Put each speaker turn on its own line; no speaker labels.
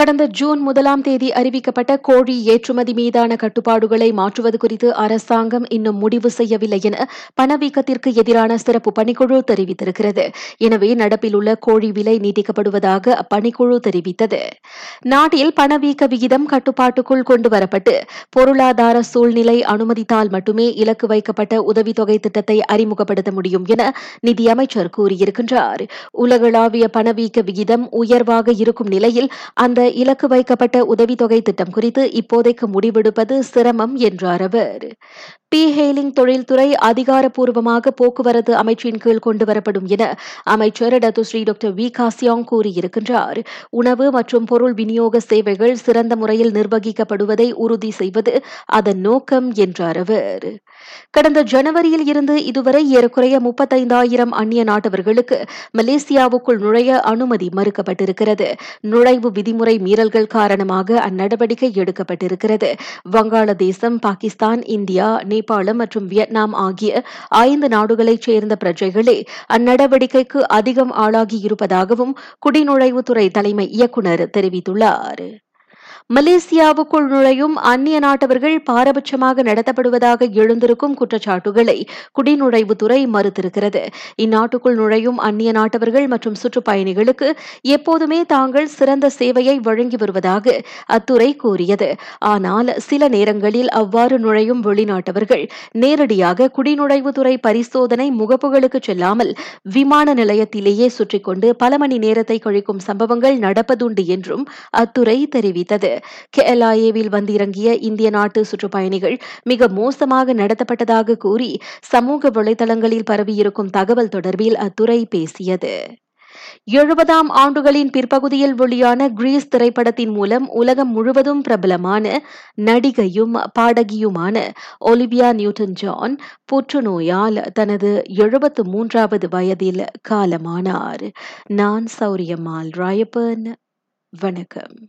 கடந்த ஜூன் முதலாம் தேதி அறிவிக்கப்பட்ட கோழி ஏற்றுமதி மீதான கட்டுப்பாடுகளை மாற்றுவது குறித்து அரசாங்கம் இன்னும் முடிவு செய்யவில்லை என பணவீக்கத்திற்கு எதிரான சிறப்பு பணிக்குழு தெரிவித்திருக்கிறது. எனவே நடப்பில் உள்ள கோழி விலை நீட்டிக்கப்படுவதாக அப்பணிக்குழு தெரிவித்தது. நாட்டில் பணவீக்க விகிதம் கட்டுப்பாட்டுக்குள் கொண்டுவரப்பட்டு பொருளாதார சூழ்நிலை அனுமதித்தால் மட்டுமே இலக்கு வைக்கப்பட்ட உதவித்தொகை திட்டத்தை அறிமுகப்படுத்த முடியும் என நிதியமைச்சர் கூறியிருக்கின்றார். உலகளாவிய பணவீக்க விகிதம் உயர்வாக இருக்கும் நிலையில் அந்த இலக்கு வைக்கப்பட்ட உதவித்தொகை திட்டம் குறித்து இப்போதைக்கு முடிவெடுப்பது சிரமம் என்றார் அவர். பி ஹெய்லிங் தொழில்துறை அதிகாரப்பூர்வமாக போக்குவரத்து அமைச்சின் கீழ் கொண்டுவரப்படும் என அமைச்சர் டத்துஸ்ரீ டாக்டர் வி காசியாங் கூறியிருக்கின்றார். உணவு மற்றும் பொருள் விநியோக சேவைகள் சிறந்த முறையில் நிர்வகிக்கப்படுவதை உறுதி செய்வது அதன் நோக்கம் என்றார் அவர். கடந்த ஜனவரியில் இருந்து இதுவரை ஏறக்குறைய முப்பத்தைந்தாயிரம் அந்நிய நாட்டவர்களுக்கு மலேசியாவுக்குள் நுழைய அனுமதி மறுக்கப்பட்டிருக்கிறது. நுழைவு விதிமுறை மீறல்கள் காரணமாக அந்நடவடிக்கை எடுக்கப்பட்டிருக்கிறது. வங்காளதேசம் பாகிஸ்தான் இந்தியா நேபாளம் மற்றும் வியட்நாம் ஆகிய ஐந்து நாடுகளைச் சேர்ந்த பிரஜைகளே அந்நடவடிக்கைக்கு அதிகம் ஆளாகியிருப்பதாகவும் குடிநுழைவுத்துறை தலைமை இயக்குநர் தெரிவித்துள்ளார். மலேசியாவுக்குள் நுழையும் அந்நிய நாட்டவர்கள் பாரபட்சமாக நடத்தப்படுவதாக எழுந்திருக்கும் குற்றச்சாட்டுகளை குடிநுழைவுத்துறை மறுத்திருக்கிறது. இந்நாட்டுக்குள் நுழையும் அந்நிய நாட்டவர்கள் மற்றும் சுற்றுப்பயணிகளுக்கு எப்போதுமே தாங்கள் சிறந்த சேவையை வழங்கி வருவதாக அத்துறை கூறியது. ஆனால் சில நேரங்களில் அவ்வாறு நுழையும் வெளிநாட்டவர்கள் நேரடியாக குடிநுழைவுத்துறை பரிசோதனை முகப்புகளுக்கு செல்லாமல் விமான நிலையத்திலேயே சுற்றிக்கொண்டு பல மணி நேரத்தை கழிக்கும் சம்பவங்கள் நடப்பதுண்டு என்றும் அத்துறை தெரிவித்தது. கேஎல்ஐஏவில் வந்திறங்கிய இந்திய நாட்டு சுற்றுப்பயணிகள் மிக மோசமாக நடத்தப்பட்டதாக கூறி சமூக வலைதளங்களில் பரவியிருக்கும் தகவல் தொடர்பில் அத்துறை பேசியது. எழுபதாம் ஆண்டுகளின் பிற்பகுதியில் வெளியான கிரீஸ் திரைப்படத்தின் மூலம் உலகம் முழுவதும் பிரபலமான நடிகையும் பாடகியுமான ஒலிவியா நியூட்டன் ஜான் புற்றுநோயால் தனது எழுபத்து மூன்றாவது வயதில் காலமானார். நான் சௌரியம்மாள் ராயப்பன். வணக்கம்.